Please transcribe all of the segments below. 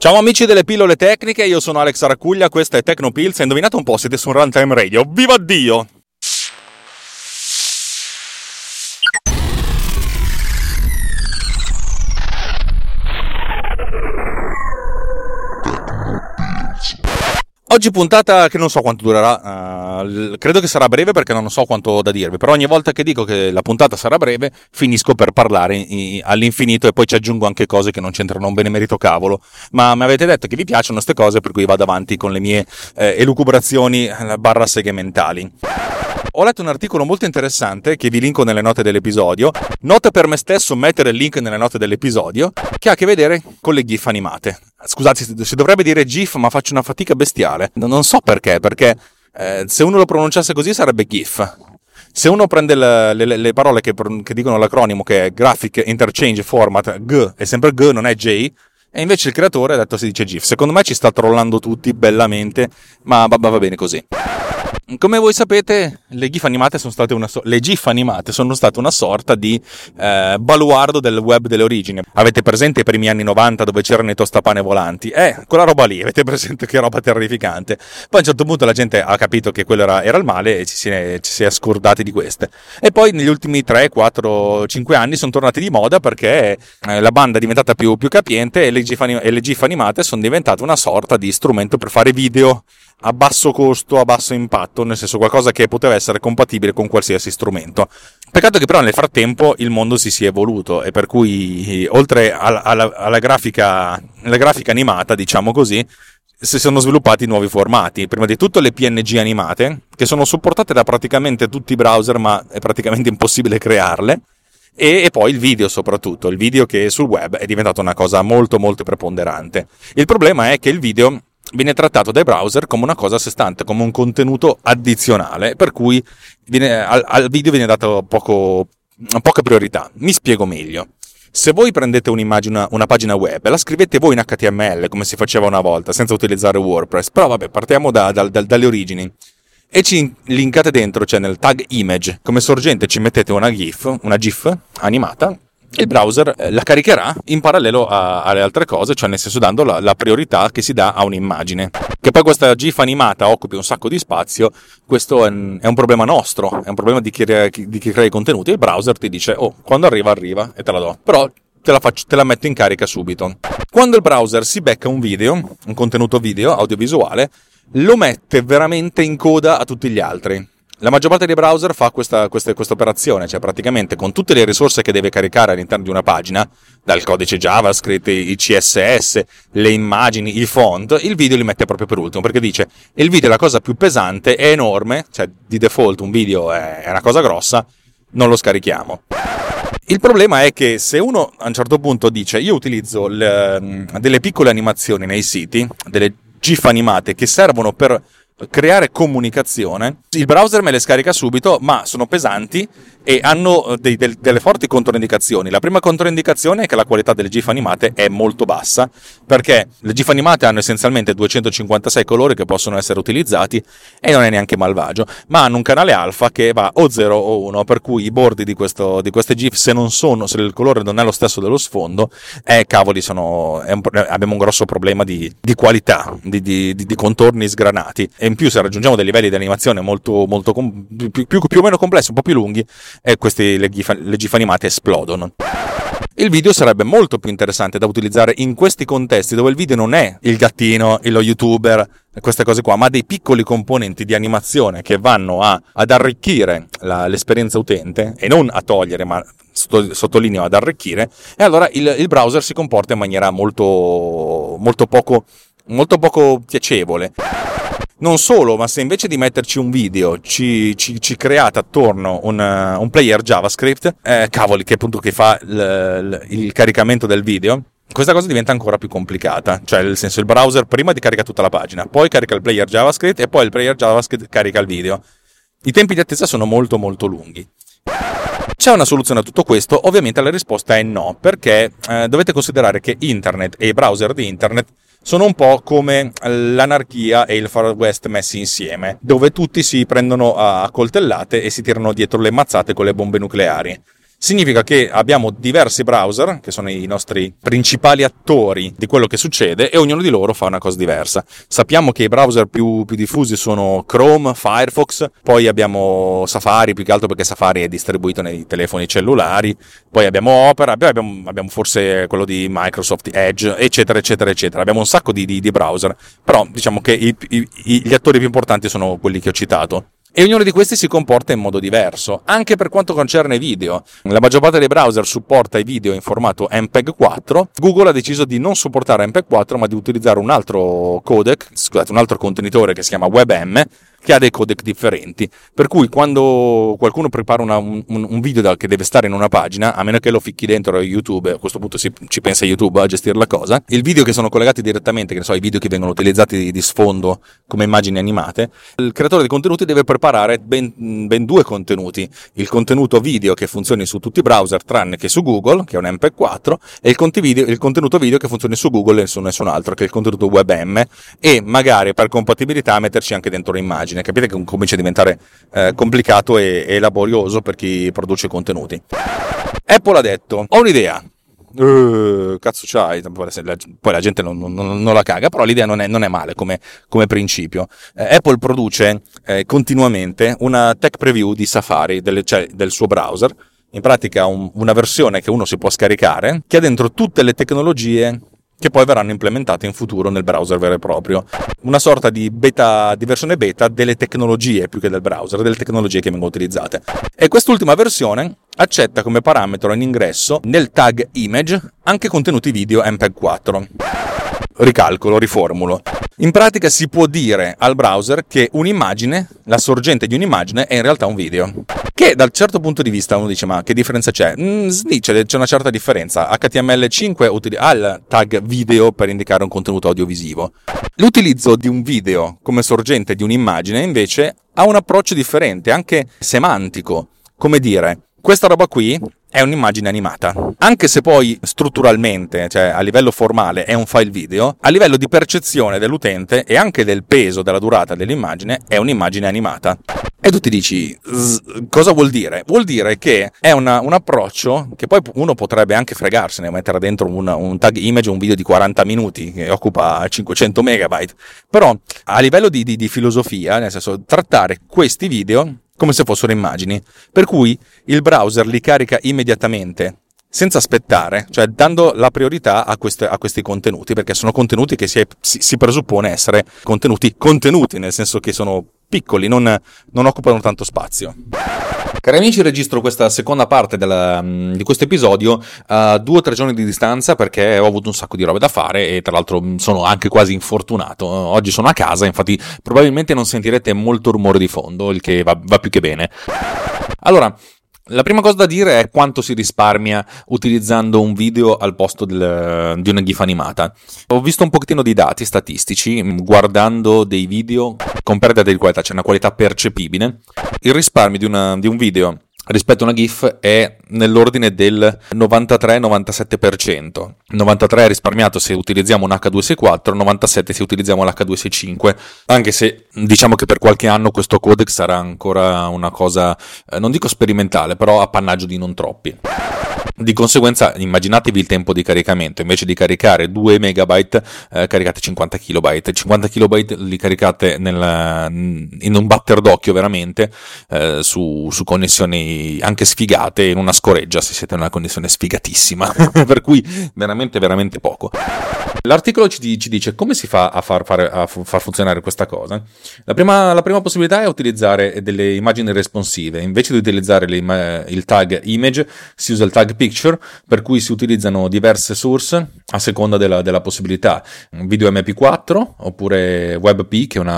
Ciao amici delle pillole tecniche, io sono Alex Aracuglia, questa è Tecnopills e indovinate un po', siete su Runtime Radio. Viva Dio! Oggi puntata che non so quanto durerà, uh, credo che sarà breve perché non so quanto ho da dirvi, però ogni volta che dico che la puntata sarà breve finisco per parlare in, all'infinito e poi ci aggiungo anche cose che non c'entrano un benemerito cavolo, ma mi avete detto che vi piacciono queste cose per cui vado avanti con le mie eh, elucubrazioni eh, barra segmentali. Ho letto un articolo molto interessante che vi linko nelle note dell'episodio. Nota per me stesso mettere il link nelle note dell'episodio che ha a che vedere con le GIF animate. Scusate, si dovrebbe dire GIF, ma faccio una fatica bestiale. Non so perché, perché eh, se uno lo pronunciasse così sarebbe GIF. Se uno prende le, le, le parole che, che, dicono l'acronimo che è Graphic Interchange Format, G, è sempre G, non è J, e invece il creatore ha detto si dice GIF. Secondo me ci sta trollando tutti bellamente, ma va, va bene così. Come voi sapete, le GIF animate sono state una, so- state una sorta di eh, baluardo del web delle origini. Avete presente i primi anni 90 dove c'erano i tostapane volanti? Eh, quella roba lì, avete presente che roba terrificante? Poi a un certo punto la gente ha capito che quello era, era il male e ci si, è, ci si è scordati di queste. E poi negli ultimi 3, 4, 5 anni sono tornati di moda perché eh, la banda è diventata più, più capiente e le, GIF, e le GIF animate sono diventate una sorta di strumento per fare video a basso costo, a basso impatto, nel senso qualcosa che poteva essere compatibile con qualsiasi strumento. Peccato che però nel frattempo il mondo si sia evoluto e per cui oltre alla, alla, alla, grafica, grafica animata, diciamo così, si sono sviluppati nuovi formati. Prima di tutto le PNG animate, che sono supportate da praticamente tutti i browser, ma è praticamente impossibile crearle. E, poi il video soprattutto, il video che sul web è diventato una cosa molto molto preponderante. Il problema è che il video viene trattato dai browser come una cosa a sé stante, come un contenuto addizionale, per cui viene, al, al, video viene poco, poca priorità. Mi spiego meglio. Se voi prendete una pagina web la scrivete voi in HTML come si faceva una volta, senza utilizzare WordPress, però vabbè, partiamo da, da, da, dalle origini, e ci linkate dentro, cioè nel tag image, come sorgente ci mettete una GIF, una GIF animata, il browser eh, la caricherà in parallelo a, alle altre cose, cioè nel senso dando la, la, priorità che si dà a un'immagine. Che poi questa GIF animata occupi un sacco di spazio, questo è un, è un problema nostro, è un problema di chi, di chi, crea i contenuti. Il browser ti dice, oh, quando arriva, arriva e te la do. Però te la, faccio, te la metto in carica subito. Quando il browser si becca un video, un contenuto video, audiovisuale, lo mette veramente in coda a tutti gli altri. La maggior parte dei browser fa questa, operazione, cioè praticamente con tutte le risorse che deve caricare all'interno di una pagina, dal codice JavaScript, i CSS, le immagini, i font, il video li mette proprio per ultimo, perché dice il video è la cosa più pesante, è enorme, cioè di default un video è una cosa grossa, non lo scarichiamo. Il problema è che se uno a un certo punto dice io utilizzo le, delle piccole animazioni nei siti, delle GIF animate che servono per creare comunicazione. Il browser me le scarica subito, ma sono pesanti e hanno eh, dei, del, delle forti controindicazioni. La prima controindicazione è che la qualità delle GIF animate è molto bassa, perché le GIF animate hanno essenzialmente 256 colori che possono essere utilizzati e non è neanche malvagio, ma hanno un canale alfa che va o 0 o 1, per cui i bordi di, questo, di queste GIF, se non sono, se il colore non è lo stesso dello sfondo, eh, cavoli, sono, un, abbiamo un grosso problema di, di qualità, di, di, contorni sgranati. E in più, se raggiungiamo dei livelli di animazione molto, molto più, più, più o meno complessi, un po' più lunghi, e queste le GIF, le GIF animate esplodono. Il video sarebbe molto più interessante da utilizzare in questi contesti dove il video non è il gattino, lo youtuber, queste cose qua, ma dei piccoli componenti di animazione che vanno a, ad arricchire la, l'esperienza utente e non a togliere, ma sottolineo ad arricchire, e allora il, il browser si comporta in maniera molto, molto, poco, molto poco piacevole. Non solo, ma se invece di metterci un video ci, ci, ci create attorno un, uh, un player JavaScript, eh, cavoli, che appunto che fa l, l, il caricamento del video, questa cosa diventa ancora più complicata, cioè nel senso il browser prima ti carica tutta la pagina, poi carica il player JavaScript e poi il player JavaScript carica il video. I tempi di attesa sono molto molto lunghi. C'è una soluzione a tutto questo? Ovviamente la risposta è no, perché eh, dovete considerare che internet e i browser di internet sono un po' come l'anarchia e il Far West messi insieme, dove tutti si prendono a coltellate e si tirano dietro le mazzate con le bombe nucleari. Significa che abbiamo diversi browser, che sono i nostri principali attori di quello che succede, e ognuno di loro fa una cosa diversa. Sappiamo che i browser più, più diffusi sono Chrome, Firefox, poi abbiamo Safari, più che altro perché Safari è distribuito nei telefoni cellulari, poi abbiamo Opera, abbiamo, abbiamo forse quello di Microsoft Edge, eccetera, eccetera, eccetera. Abbiamo un sacco di, di, di browser, però diciamo che i, i, gli attori più importanti sono quelli che ho citato e ognuno di questi si comporta in modo diverso, anche per quanto concerne i video. La maggior parte dei browser supporta i video in formato MPEG 4, Google ha deciso di non supportare MPEG 4 ma di utilizzare un altro codec, scusate, un altro contenitore che si chiama WebM, che ha dei codec differenti. Per cui quando qualcuno prepara una, un, un, video da, che deve stare in una pagina, a meno che lo ficchi dentro YouTube, a questo punto si, ci pensa YouTube a gestire la cosa, il video che sono collegati direttamente, che ne so, i video che vengono utilizzati di, di sfondo come immagini animate, il creatore dei contenuti deve preparare ben, ben, due contenuti. Il contenuto video che funzioni su tutti i browser, tranne che su Google, che è un MP4, e il, video, il contenuto video che funzioni su Google e su nessun altro, che è il contenuto WebM, e magari per compatibilità metterci anche dentro l'immagine immagine. Capite che comincia a diventare eh, complicato e, e, laborioso per chi produce contenuti. Apple ha detto: Ho un'idea. Uh, cazzo c'hai? Poi la gente non, non, non, la caga, però l'idea non è, non è male come, come principio. Eh, Apple produce eh, continuamente una tech preview di Safari, delle, cioè del suo browser, in pratica un, una versione che uno si può scaricare, che ha dentro tutte le tecnologie che poi verranno implementate in futuro nel browser vero e proprio. Una sorta di, beta, di versione beta delle tecnologie più che del browser, delle tecnologie che vengono utilizzate. E quest'ultima versione accetta come parametro in ingresso nel tag image anche contenuti video MPEG 4. Ricalcolo, riformulo. In pratica si può dire al browser che un'immagine, la sorgente di un'immagine, è in realtà un video. Che dal certo punto di vista uno dice: Ma che differenza c'è? Mm, c'è, c'è una certa differenza. HTML5 ha il tag video per indicare un contenuto audiovisivo. L'utilizzo di un video come sorgente di un'immagine invece ha un approccio differente, anche semantico. Come dire, questa roba qui è un'immagine animata. Anche se poi strutturalmente, cioè a livello formale, è un file video, a livello di percezione dell'utente e anche del peso, della durata dell'immagine, è un'immagine animata. E tu ti dici, cosa vuol dire? Vuol dire che è una, un approccio che poi uno potrebbe anche fregarsene, mettere dentro un, un tag image, un video di 40 minuti che occupa 500 megabyte. Però a livello di, di, di filosofia, nel senso, trattare questi video come se fossero immagini, per cui il browser li carica immediatamente senza aspettare, cioè dando la priorità a, queste, a, questi contenuti, perché sono contenuti che si, è, si, si, presuppone essere contenuti contenuti, nel senso che sono piccoli, non, non occupano tanto spazio. Cari amici, registro questa seconda parte della, di questo episodio a due o tre giorni di distanza perché ho avuto un sacco di robe da fare e tra l'altro sono anche quasi infortunato. Oggi sono a casa, infatti probabilmente non sentirete molto rumore di fondo, il che va, va più che bene. Allora, la prima cosa da dire è quanto si risparmia utilizzando un video al posto del, di una GIF animata. Ho visto un pochettino di dati statistici guardando dei video con perdita di qualità, cioè una qualità percepibile. Il risparmio di, una, di un video rispetto a una GIF è nell'ordine del 93-97%. 93 è risparmiato se utilizziamo un H264, 97 se utilizziamo l'H265, anche se diciamo che per qualche anno questo codec sarà ancora una cosa, eh, non dico sperimentale, però appannaggio di non troppi. Di conseguenza immaginatevi il tempo di caricamento, invece di caricare 2 megabyte eh, caricate 50 kilobyte, 50 kilobyte li caricate nel, in un batter d'occhio veramente eh, su, su, connessioni anche sfigate in una scoreggia se siete in una connessione sfigatissima, per cui veramente veramente poco. L'articolo ci, ci, dice come si fa a far, fare, a far funzionare questa cosa. La prima, la prima, possibilità è utilizzare delle immagini responsive, invece di utilizzare il tag image si usa il tag picture, per cui si utilizzano diverse source a seconda della, della possibilità. Video MP4 oppure WebP, che è un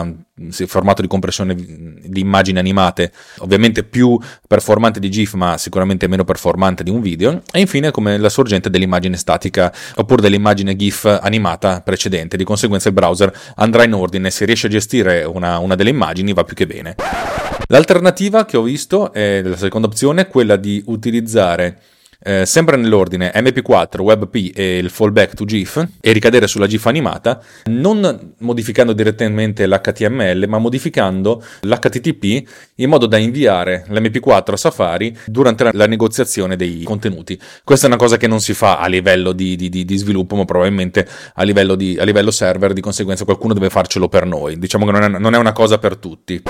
formato di compressione di immagini animate, ovviamente più performante di GIF, ma sicuramente meno performante di un video. E infine come la sorgente dell'immagine statica oppure dell'immagine GIF animata precedente. Di conseguenza il browser andrà in ordine, se riesce a gestire una, una delle immagini va più che bene. L'alternativa che ho visto è la seconda opzione, quella di utilizzare eh, sempre nell'ordine MP4, WebP e il fallback to GIF e ricadere sulla GIF animata, non modificando direttamente l'HTML, ma modificando l'HTTP in modo da inviare l'MP4 a Safari durante la, la negoziazione dei contenuti. Questa è una cosa che non si fa a livello di, di, di, di sviluppo, ma probabilmente a livello, a livello, server, di conseguenza qualcuno deve farcelo per noi. Diciamo che non è, non è una cosa per tutti.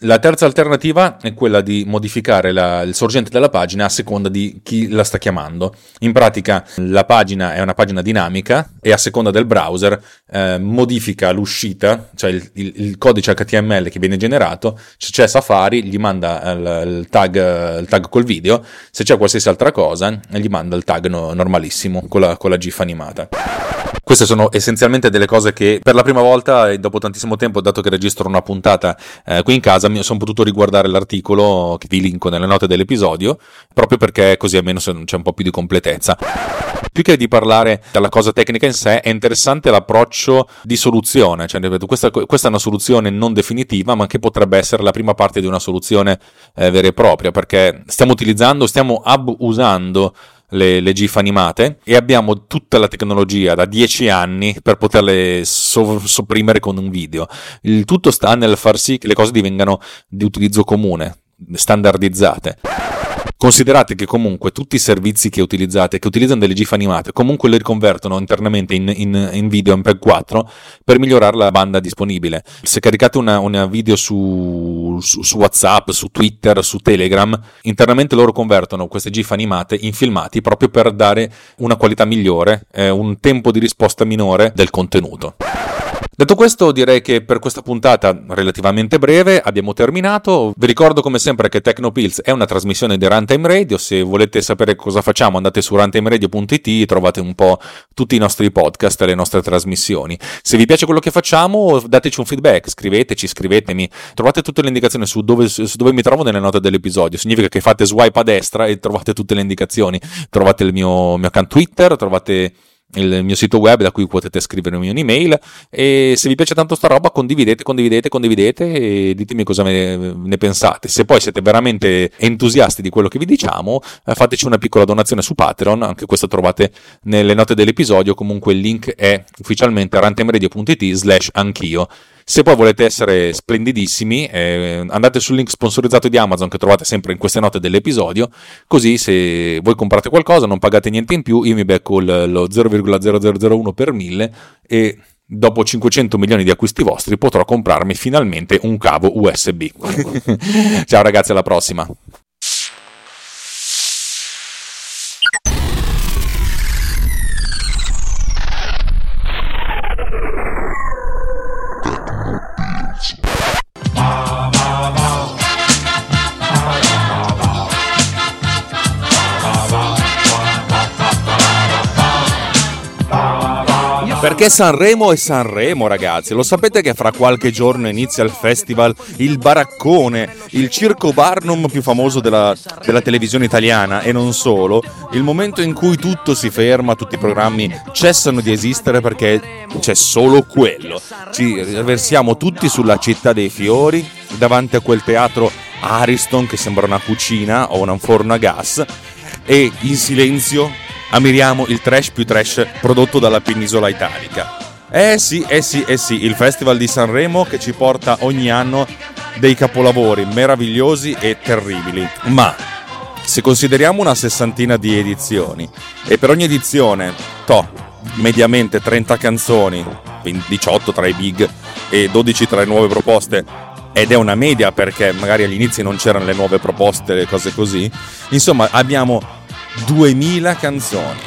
La terza alternativa è quella di modificare la, il sorgente della pagina a seconda di chi la sta chiamando. In pratica la pagina è una pagina dinamica e a seconda del browser eh, modifica l'uscita, cioè il, il, il, codice HTML che viene generato. Se c'è Safari gli manda il, il, tag, il tag col video, se c'è qualsiasi altra cosa gli manda il tag no, normalissimo con la, con la GIF animata. Queste sono essenzialmente delle cose che per la prima volta dopo tantissimo tempo, dato che registro una puntata eh, qui in casa, mi sono potuto riguardare l'articolo che vi linko nelle note dell'episodio, proprio perché così almeno c'è un po' più di completezza. Più che di parlare della cosa tecnica in sé, è interessante l'approccio di soluzione, cioè questa, questa è una soluzione non definitiva, ma che potrebbe essere la prima parte di una soluzione eh, vera e propria, perché stiamo utilizzando, stiamo abusando le, le, GIF animate e abbiamo tutta la tecnologia da 10 anni per poterle so- sopprimere con un video. Il tutto sta nel far sì che le cose divengano di utilizzo comune, standardizzate. Considerate che comunque tutti i servizi che utilizzate, che utilizzano delle GIF animate, comunque le riconvertono internamente in, in, in video MPEG 4 per migliorare la banda disponibile. Se caricate una, una video su, su, su, WhatsApp, su Twitter, su Telegram, internamente loro convertono queste GIF animate in filmati proprio per dare una qualità migliore, eh, un tempo di risposta minore del contenuto. Detto questo, direi che per questa puntata relativamente breve abbiamo terminato. Vi ricordo come sempre che Tecnopills è una trasmissione di Runtime Radio. Se volete sapere cosa facciamo, andate su runtimeradio.it e trovate un po' tutti i nostri podcast e le nostre trasmissioni. Se vi piace quello che facciamo, dateci un feedback, scriveteci, scrivetemi. Trovate tutte le indicazioni su dove, su dove mi trovo nelle note dell'episodio. Significa che fate swipe a destra e trovate tutte le indicazioni. Trovate il mio, mio account Twitter, trovate il mio sito web da cui potete scrivermi un'email e se vi piace tanto sta roba condividete, condividete, condividete e ditemi cosa ne, pensate. Se poi siete veramente entusiasti di quello che vi diciamo, eh, fateci una piccola donazione su Patreon, anche questo trovate nelle note dell'episodio, comunque il link è ufficialmente rantemradio.it slash anch'io. Se poi volete essere splendidissimi, eh, andate sul link sponsorizzato di Amazon che trovate sempre in queste note dell'episodio, così se voi comprate qualcosa non pagate niente in più, io mi becco lo 0,0001 per 1000 e dopo 500 milioni di acquisti vostri potrò comprarmi finalmente un cavo USB. Ciao ragazzi, alla prossima. Perché Sanremo è Sanremo, ragazzi. Lo sapete che fra qualche giorno inizia il festival Il Baraccone, il circo Barnum più famoso della, della televisione italiana e non solo. Il momento in cui tutto si ferma, tutti i programmi cessano di esistere perché c'è solo quello. Ci versiamo tutti sulla città dei fiori, davanti a quel teatro Ariston che sembra una cucina o un forno a gas e in silenzio ammiriamo il trash più trash prodotto dalla penisola italica. Eh sì, eh sì, eh sì, il Festival di Sanremo che ci porta ogni anno dei capolavori meravigliosi e terribili. Ma se consideriamo una sessantina di edizioni e per ogni edizione, to, mediamente 30 canzoni, 18 tra i big e 12 tra le nuove proposte, ed è una media perché magari agli inizi non c'erano le nuove proposte, le cose così. Insomma, abbiamo 2000 canzoni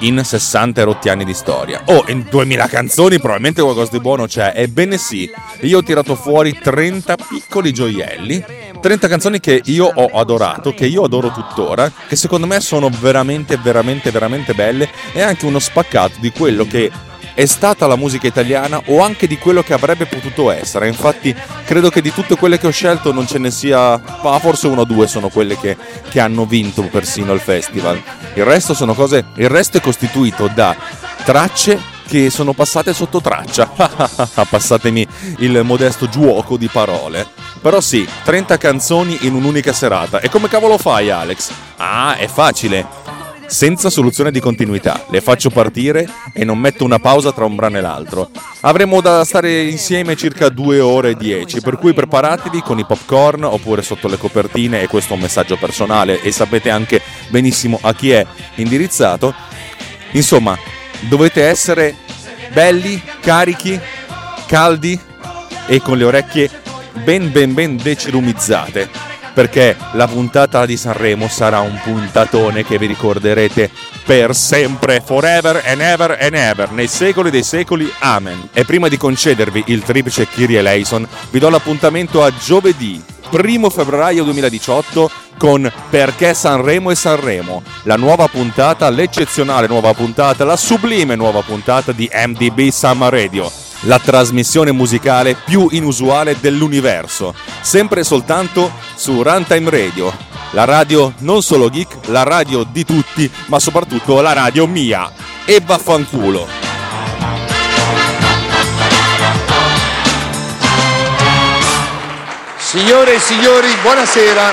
in 60 rotti anni di storia. Oh, in 2000 canzoni probabilmente qualcosa di buono c'è. Ebbene sì, io ho tirato fuori 30 piccoli gioielli 30 canzoni che io ho adorato, che io adoro tuttora, che secondo me sono veramente, veramente, veramente belle e anche uno spaccato di quello che è stata la musica italiana o anche di quello che avrebbe potuto essere. Infatti, credo che di tutte quelle che ho scelto non ce ne sia, ma forse una o due sono quelle che, che hanno vinto persino il festival. Il resto cose. Il resto è costituito da tracce che sono passate sotto traccia. Passatemi il modesto giuoco di parole. Però sì, 30 canzoni in un'unica serata. E come cavolo fai, Alex? Ah, è facile senza soluzione di continuità. Le faccio partire e non metto una pausa tra un brano e l'altro. Avremo da stare insieme circa 2 ore e 10, per cui preparatevi con i popcorn oppure sotto le copertine, e questo è un messaggio personale e sapete anche benissimo a chi è indirizzato. Insomma, dovete essere belli, carichi, caldi e con le orecchie ben ben ben decirumizzate perché la puntata di Sanremo sarà un puntatone che vi ricorderete per sempre, forever and ever and ever, nei secoli dei secoli, amen. E prima di concedervi il triplice Kyrie Eleison, vi do l'appuntamento a giovedì, primo febbraio 2018 con Perché Sanremo e Sanremo, la nuova puntata, l'eccezionale nuova puntata, la sublime nuova puntata di MDB Summer Radio la trasmissione musicale più inusuale dell'universo, sempre e soltanto su Runtime Radio, la radio non solo geek, la radio di tutti, ma soprattutto la radio mia. E vaffanculo! Signore e signori, buonasera.